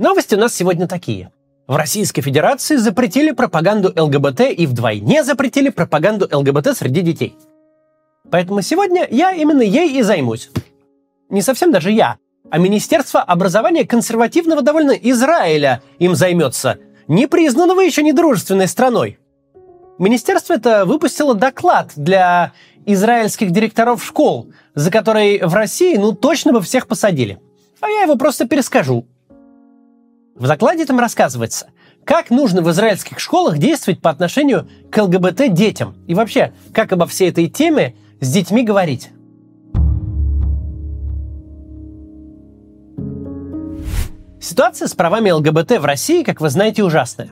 Новости у нас сегодня такие. В Российской Федерации запретили пропаганду ЛГБТ и вдвойне запретили пропаганду ЛГБТ среди детей. Поэтому сегодня я именно ей и займусь. Не совсем даже я, а Министерство образования консервативного довольно Израиля им займется, не признанного еще недружественной страной. Министерство это выпустило доклад для израильских директоров школ, за который в России ну точно бы всех посадили. А я его просто перескажу. В докладе там рассказывается, как нужно в израильских школах действовать по отношению к ЛГБТ детям и вообще, как обо всей этой теме с детьми говорить. Ситуация с правами ЛГБТ в России, как вы знаете, ужасная.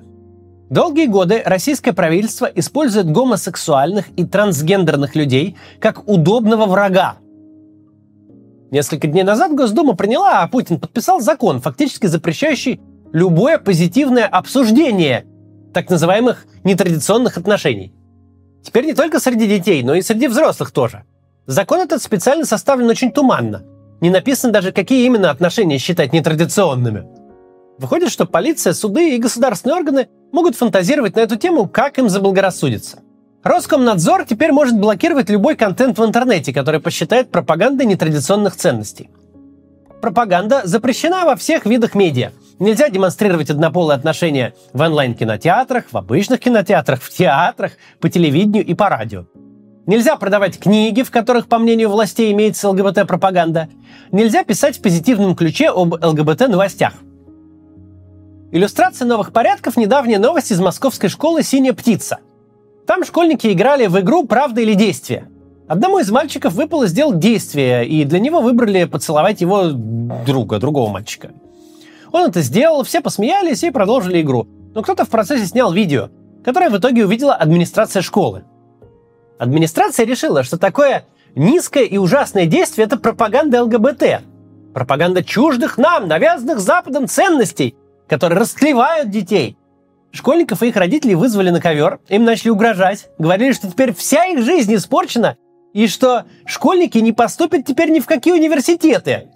Долгие годы российское правительство использует гомосексуальных и трансгендерных людей как удобного врага. Несколько дней назад Госдума приняла, а Путин подписал закон, фактически запрещающий любое позитивное обсуждение так называемых нетрадиционных отношений. Теперь не только среди детей, но и среди взрослых тоже. Закон этот специально составлен очень туманно – не написано даже, какие именно отношения считать нетрадиционными. Выходит, что полиция, суды и государственные органы могут фантазировать на эту тему, как им заблагорассудится. Роскомнадзор теперь может блокировать любой контент в интернете, который посчитает пропагандой нетрадиционных ценностей. Пропаганда запрещена во всех видах медиа. Нельзя демонстрировать однополые отношения в онлайн-кинотеатрах, в обычных кинотеатрах, в театрах, по телевидению и по радио. Нельзя продавать книги, в которых, по мнению властей, имеется ЛГБТ-пропаганда. Нельзя писать в позитивном ключе об ЛГБТ-новостях. Иллюстрация новых порядков – недавняя новость из московской школы «Синяя птица». Там школьники играли в игру «Правда или действие». Одному из мальчиков выпало сделать действие, и для него выбрали поцеловать его друга, другого мальчика. Он это сделал, все посмеялись и продолжили игру. Но кто-то в процессе снял видео, которое в итоге увидела администрация школы – Администрация решила, что такое низкое и ужасное действие – это пропаганда ЛГБТ. Пропаганда чуждых нам, навязанных Западом ценностей, которые расклевают детей. Школьников и их родителей вызвали на ковер, им начали угрожать, говорили, что теперь вся их жизнь испорчена, и что школьники не поступят теперь ни в какие университеты,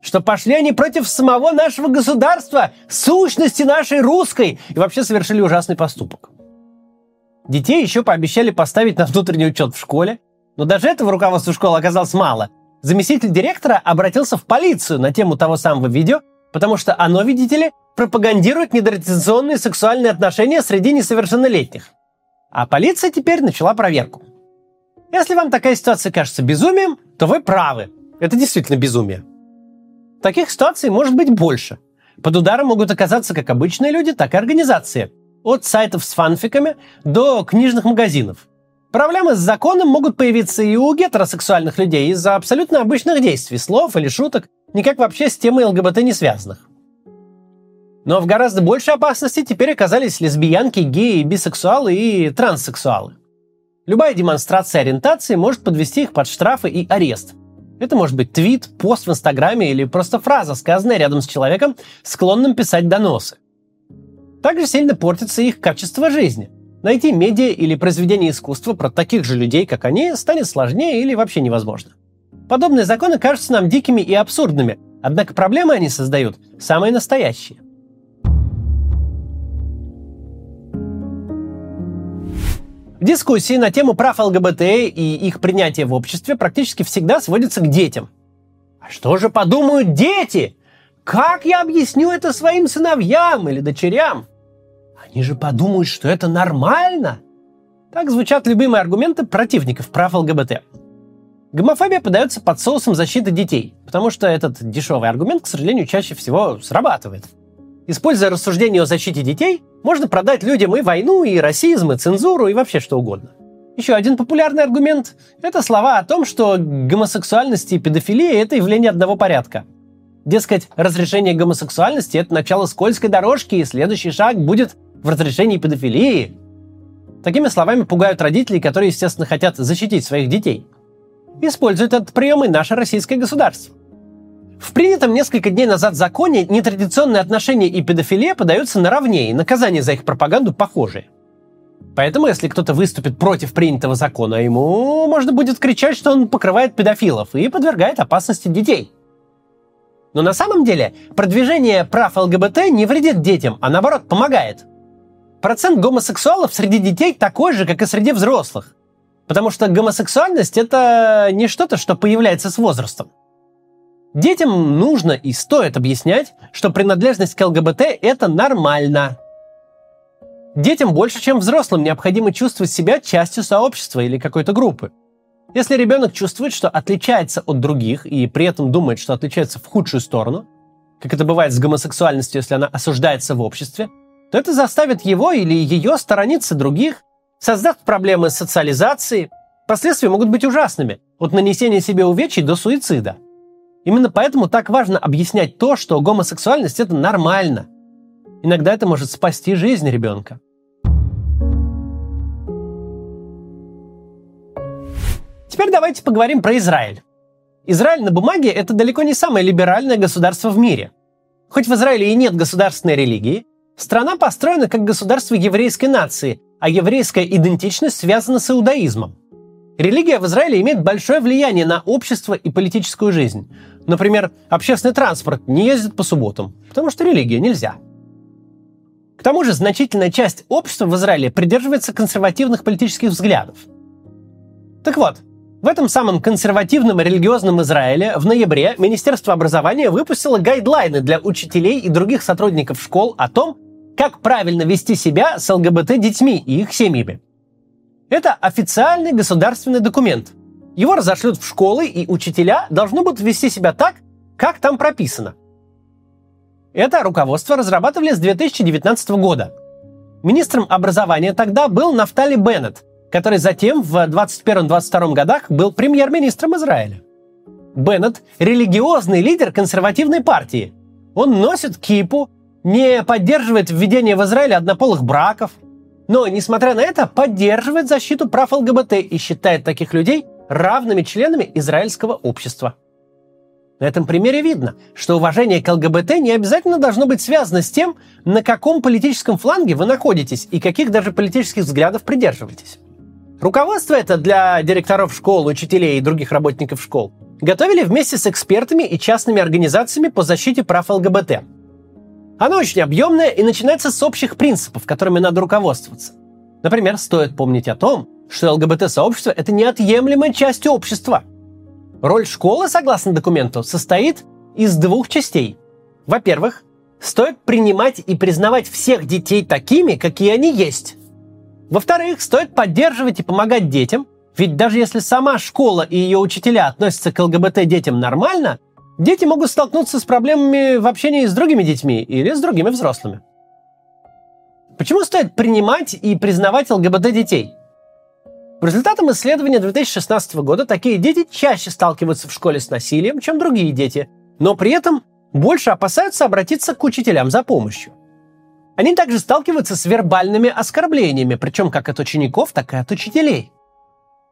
что пошли они против самого нашего государства, сущности нашей русской, и вообще совершили ужасный поступок. Детей еще пообещали поставить на внутренний учет в школе, но даже этого руководству школы оказалось мало. Заместитель директора обратился в полицию на тему того самого видео, потому что оно, видите ли, пропагандирует недотрадиционные сексуальные отношения среди несовершеннолетних. А полиция теперь начала проверку. Если вам такая ситуация кажется безумием, то вы правы. Это действительно безумие. Таких ситуаций может быть больше. Под ударом могут оказаться как обычные люди, так и организации – от сайтов с фанфиками до книжных магазинов. Проблемы с законом могут появиться и у гетеросексуальных людей из-за абсолютно обычных действий, слов или шуток, никак вообще с темой ЛГБТ не связанных. Но в гораздо большей опасности теперь оказались лесбиянки, геи, бисексуалы и транссексуалы. Любая демонстрация ориентации может подвести их под штрафы и арест. Это может быть твит, пост в Инстаграме или просто фраза, сказанная рядом с человеком, склонным писать доносы. Также сильно портится их качество жизни. Найти медиа или произведение искусства про таких же людей, как они, станет сложнее или вообще невозможно. Подобные законы кажутся нам дикими и абсурдными, однако проблемы они создают самые настоящие. Дискуссии на тему прав ЛГБТ и их принятия в обществе практически всегда сводятся к детям. А что же подумают дети? Как я объясню это своим сыновьям или дочерям? Они же подумают, что это нормально. Так звучат любимые аргументы противников прав ЛГБТ. Гомофобия подается под соусом защиты детей, потому что этот дешевый аргумент, к сожалению, чаще всего срабатывает. Используя рассуждения о защите детей, можно продать людям и войну, и расизм, и цензуру, и вообще что угодно. Еще один популярный аргумент – это слова о том, что гомосексуальность и педофилия – это явление одного порядка – Дескать, разрешение гомосексуальности – это начало скользкой дорожки, и следующий шаг будет в разрешении педофилии. Такими словами пугают родителей, которые, естественно, хотят защитить своих детей. Используют этот прием и наше российское государство. В принятом несколько дней назад законе нетрадиционные отношения и педофилия подаются наравне, и наказания за их пропаганду похожие. Поэтому, если кто-то выступит против принятого закона, ему можно будет кричать, что он покрывает педофилов и подвергает опасности детей – Но на самом деле продвижение прав ЛГБТ не вредит детям, а наоборот помогает. Процент гомосексуалов среди детей такой же, как и среди взрослых. Потому что гомосексуальность это не что-то, что появляется с возрастом. Детям нужно и стоит объяснять, что принадлежность к ЛГБТ это нормально. Детям больше, чем взрослым, необходимо чувствовать себя частью сообщества или какой-то группы. Если ребенок чувствует, что отличается от других и при этом думает, что отличается в худшую сторону, как это бывает с гомосексуальностью, если она осуждается в обществе, то это заставит его или ее сторониться других, создаст проблемы с социализацией. Последствия могут быть ужасными, от нанесения себе увечий до суицида. Именно поэтому так важно объяснять то, что гомосексуальность – это нормально. Иногда это может спасти жизнь ребенка. Теперь давайте поговорим про Израиль. Израиль на бумаге – это далеко не самое либеральное государство в мире. Хоть в Израиле и нет государственной религии, страна построена как государство еврейской нации, а еврейская идентичность связана с иудаизмом. Религия в Израиле имеет большое влияние на общество и политическую жизнь. Например, общественный транспорт не ездит по субботам, потому что религия нельзя. К тому же значительная часть общества в Израиле придерживается консервативных политических взглядов. Так вот, в этом самом консервативном религиозном Израиле в ноябре Министерство образования выпустило гайдлайны для учителей и других сотрудников школ о том, как правильно вести себя с ЛГБТ-детьми и их семьями. Это официальный государственный документ. Его разошлют в школы, и учителя должны будут вести себя так, как там прописано. Это руководство разрабатывали с 2019 года. Министром образования тогда был Нафтали Беннет, который затем в 2021-2022 годах был премьер-министром Израиля. Беннет – религиозный лидер консервативной партии. Он носит кипу, не поддерживает введение в Израиле однополых браков, но, несмотря на это, поддерживает защиту прав ЛГБТ и считает таких людей равными членами израильского общества. На этом примере видно, что уважение к ЛГБТ не обязательно должно быть связано с тем, на каком политическом фланге вы находитесь и каких даже политических взглядов придерживаетесь. Руководство это для директоров школ, учителей и других работников школ готовили вместе с экспертами и частными организациями по защите прав ЛГБТ. Оно очень объемное и начинается с общих принципов, которыми надо руководствоваться. Например, стоит помнить о том, что ЛГБТ-сообщество – это неотъемлемая часть общества. Роль школы, согласно документу, состоит из двух частей. Во-первых, стоит принимать и признавать всех детей такими, какие они есть. Во-вторых, стоит поддерживать и помогать детям, ведь даже если сама школа и ее учителя относятся к ЛГБТ-детям нормально, дети могут столкнуться с проблемами в общении с другими детьми или с другими взрослыми. Почему стоит принимать и признавать ЛГБТ-детей? По результатам исследования 2016 года такие дети чаще сталкиваются в школе с насилием, чем другие дети, но при этом больше опасаются обратиться к учителям за помощью. Они также сталкиваются с вербальными оскорблениями, причем как от учеников, так и от учителей.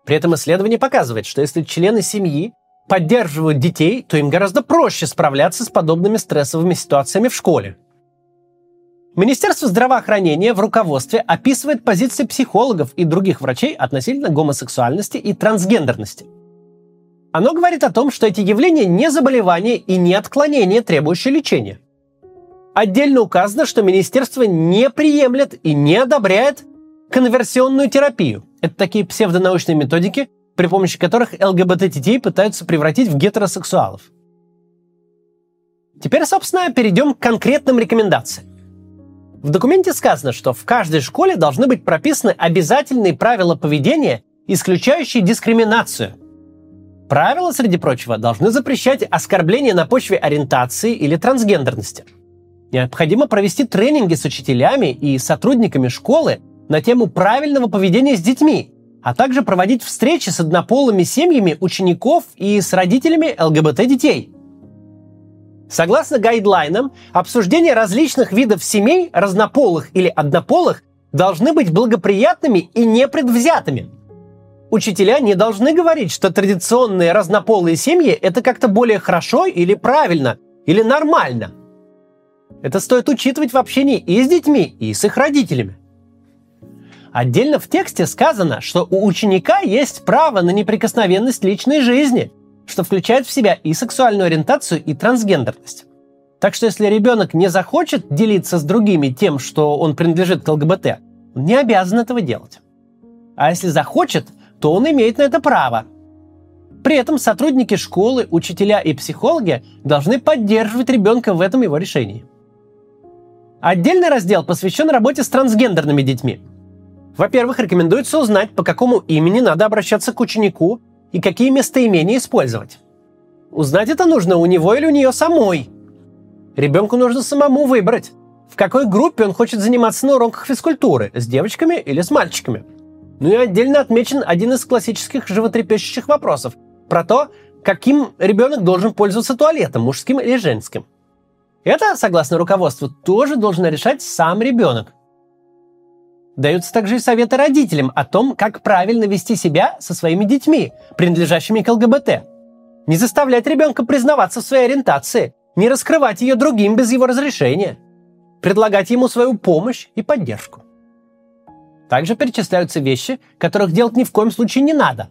При этом исследование показывает, что если члены семьи поддерживают детей, то им гораздо проще справляться с подобными стрессовыми ситуациями в школе. Министерство здравоохранения в руководстве описывает позиции психологов и других врачей относительно гомосексуальности и трансгендерности. Оно говорит о том, что эти явления не заболевания и не отклонения, требующие лечения. Отдельно указано, что министерство не приемлет и не одобряет конверсионную терапию. Это такие псевдонаучные методики, при помощи которых ЛГБТ-детей пытаются превратить в гетеросексуалов. Теперь, собственно, перейдем к конкретным рекомендациям. В документе сказано, что в каждой школе должны быть прописаны обязательные правила поведения, исключающие дискриминацию. Правила, среди прочего, должны запрещать оскорбления на почве ориентации или трансгендерности. Необходимо провести тренинги с учителями и сотрудниками школы на тему правильного поведения с детьми, а также проводить встречи с однополыми семьями учеников и с родителями ЛГБТ-детей. Согласно гайдлайнам, обсуждение различных видов семей, разнополых или однополых, должны быть благоприятными и непредвзятыми. Учителя не должны говорить, что традиционные разнополые семьи – это как-то более хорошо или правильно, или нормально. Это стоит учитывать в общении и с детьми, и с их родителями. Отдельно в тексте сказано, что у ученика есть право на неприкосновенность личной жизни, что включает в себя и сексуальную ориентацию, и трансгендерность. Так что если ребенок не захочет делиться с другими тем, что он принадлежит к ЛГБТ, он не обязан этого делать. А если захочет, то он имеет на это право. При этом сотрудники школы, учителя и психологи должны поддерживать ребенка в этом его решении. Отдельный раздел посвящен работе с трансгендерными детьми. Во-первых, рекомендуется узнать, по какому имени надо обращаться к ученику и какие местоимения использовать. Узнать это нужно у него или у нее самой. Ребенку нужно самому выбрать, в какой группе он хочет заниматься на уроках физкультуры, с девочками или с мальчиками. Ну и отдельно отмечен один из классических животрепещущих вопросов про то, каким ребенок должен пользоваться туалетом, мужским или женским. Это, согласно руководству, тоже должен решать сам ребенок. Даются также и советы родителям о том, как правильно вести себя со своими детьми, принадлежащими к ЛГБТ. Не заставлять ребенка признаваться в своей ориентации, не раскрывать ее другим без его разрешения, предлагать ему свою помощь и поддержку. Также перечисляются вещи, которых делать ни в коем случае не надо.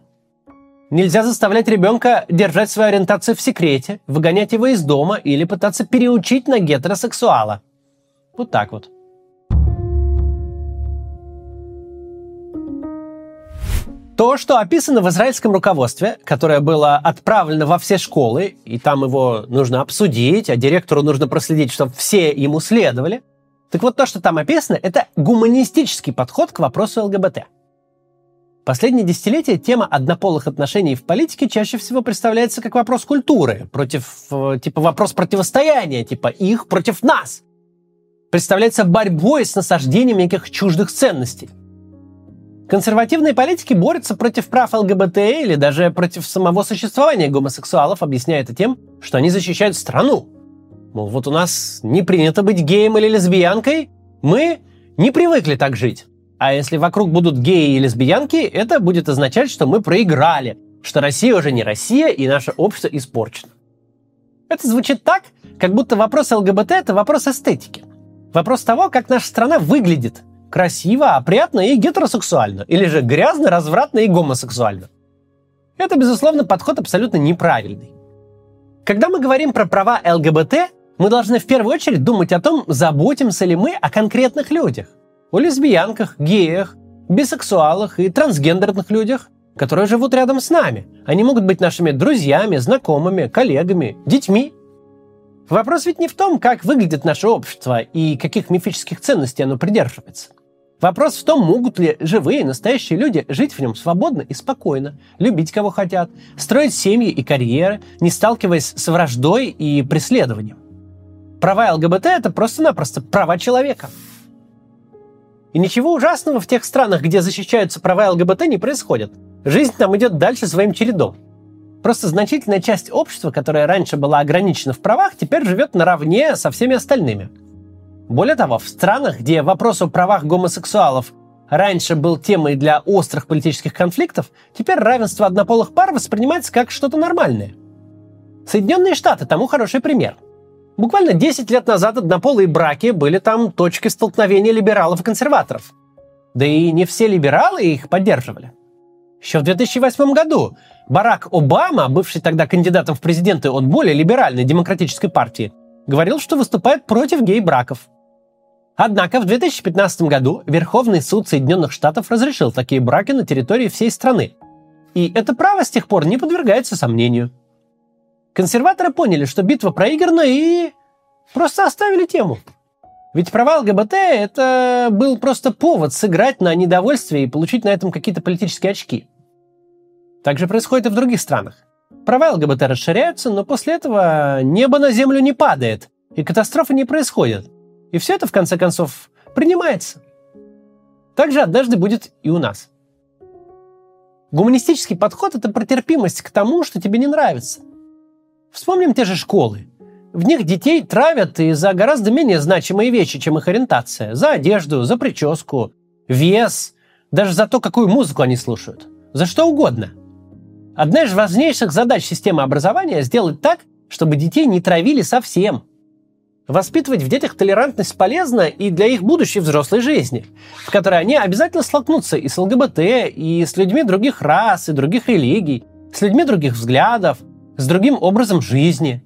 Нельзя заставлять ребенка держать свою ориентацию в секрете, выгонять его из дома или пытаться переучить на гетеросексуала. Вот так вот. То, что описано в израильском руководстве, которое было отправлено во все школы, и там его нужно обсудить, а директору нужно проследить, чтобы все ему следовали. Так вот, то, что там описано, это гуманистический подход к вопросу ЛГБТ. Последние десятилетия тема однополых отношений в политике чаще всего представляется как вопрос культуры, против, э, типа вопрос противостояния, типа их против нас. Представляется борьбой с насаждением неких чуждых ценностей – Консервативные политики борются против прав ЛГБТ или даже против самого существования гомосексуалов, объясняя это тем, что они защищают страну. Мол, вот у нас не принято быть геем или лесбиянкой, мы не привыкли так жить. А если вокруг будут геи и лесбиянки, это будет означать, что мы проиграли, что Россия уже не Россия и наше общество испорчено. Это звучит так, как будто вопрос ЛГБТ – это вопрос эстетики. Вопрос того, как наша страна выглядит – красиво, опрятно и гетеросексуально, или же грязно, развратно и гомосексуально. Это, безусловно, подход абсолютно неправильный. Когда мы говорим про права ЛГБТ, мы должны в первую очередь думать о том, заботимся ли мы о конкретных людях. О лесбиянках, геях, бисексуалах и трансгендерных людях, которые живут рядом с нами. Они могут быть нашими друзьями, знакомыми, коллегами, детьми. Вопрос ведь не в том, как выглядит наше общество и каких мифических ценностей оно придерживается. Вопрос в том, могут ли живые, настоящие люди жить в нем свободно и спокойно, любить кого хотят, строить семьи и карьеры, не сталкиваясь с враждой и преследованием. Права ЛГБТ – это просто-напросто права человека. И ничего ужасного в тех странах, где защищаются права ЛГБТ, не происходит. Жизнь там идет дальше своим чередом. Просто значительная часть общества, которая раньше была ограничена в правах, теперь живет наравне со всеми остальными – более того, в странах, где вопрос о правах гомосексуалов раньше был темой для острых политических конфликтов, теперь равенство однополых пар воспринимается как что-то нормальное. Соединенные Штаты тому хороший пример. Буквально 10 лет назад однополые браки были там точкой столкновения либералов и консерваторов. Да и не все либералы их поддерживали. Еще в 2008 году Барак Обама, бывший тогда кандидатом в президенты от более либеральной демократической партии, говорил, что выступает против гей-браков – Однако в 2015 году Верховный суд Соединенных Штатов разрешил такие браки на территории всей страны. И это право с тех пор не подвергается сомнению. Консерваторы поняли, что битва проиграна и просто оставили тему. Ведь права ЛГБТ – это был просто повод сыграть на недовольстве и получить на этом какие-то политические очки. Так же происходит и в других странах. Права ЛГБТ расширяются, но после этого небо на землю не падает, и катастрофы не происходят. И все это, в конце концов, принимается. Так же однажды будет и у нас. Гуманистический подход – это протерпимость к тому, что тебе не нравится. Вспомним те же школы. В них детей травят и за гораздо менее значимые вещи, чем их ориентация. За одежду, за прическу, вес, даже за то, какую музыку они слушают. За что угодно. Одна из важнейших задач системы образования – сделать так, чтобы детей не травили совсем – Воспитывать в детях толерантность полезно и для их будущей взрослой жизни, в которой они обязательно столкнутся и с ЛГБТ, и с людьми других рас, и других религий, с людьми других взглядов, с другим образом жизни.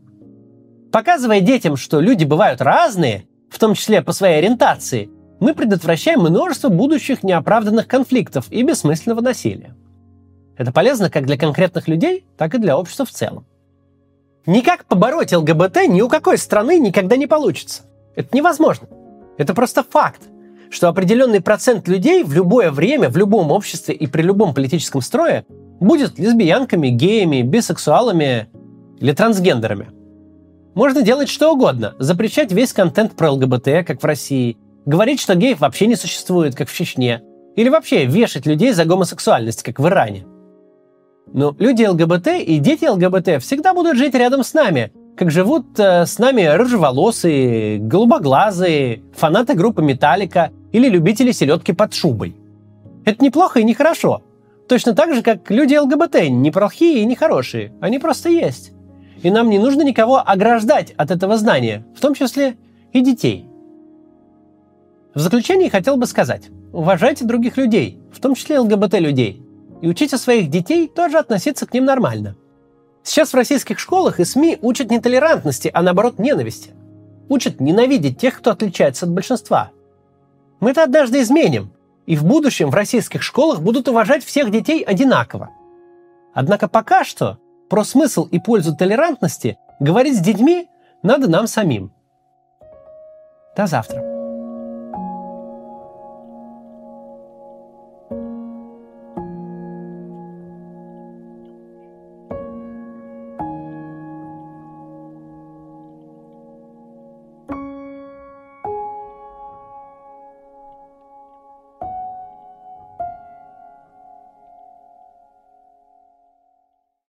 Показывая детям, что люди бывают разные, в том числе по своей ориентации, мы предотвращаем множество будущих неоправданных конфликтов и бессмысленного насилия. Это полезно как для конкретных людей, так и для общества в целом. Никак побороть ЛГБТ ни у какой страны никогда не получится. Это невозможно. Это просто факт, что определенный процент людей в любое время, в любом обществе и при любом политическом строе будет лесбиянками, геями, бисексуалами или трансгендерами. Можно делать что угодно, запрещать весь контент про ЛГБТ, как в России, говорить, что геев вообще не существует, как в Чечне, или вообще вешать людей за гомосексуальность, как в Иране. Но люди ЛГБТ и дети ЛГБТ всегда будут жить рядом с нами, как живут э, с нами рыжеволосые, голубоглазые, фанаты группы Металлика или любители селедки под шубой. Это неплохо и нехорошо. Точно так же, как люди ЛГБТ не плохие и не хорошие. Они просто есть. И нам не нужно никого ограждать от этого знания, в том числе и детей. В заключение хотел бы сказать, уважайте других людей, в том числе ЛГБТ-людей, и учите своих детей тоже относиться к ним нормально. Сейчас в российских школах и СМИ учат не толерантности, а наоборот ненависти. Учат ненавидеть тех, кто отличается от большинства. Мы это однажды изменим, и в будущем в российских школах будут уважать всех детей одинаково. Однако пока что про смысл и пользу толерантности говорить с детьми надо нам самим. До завтра.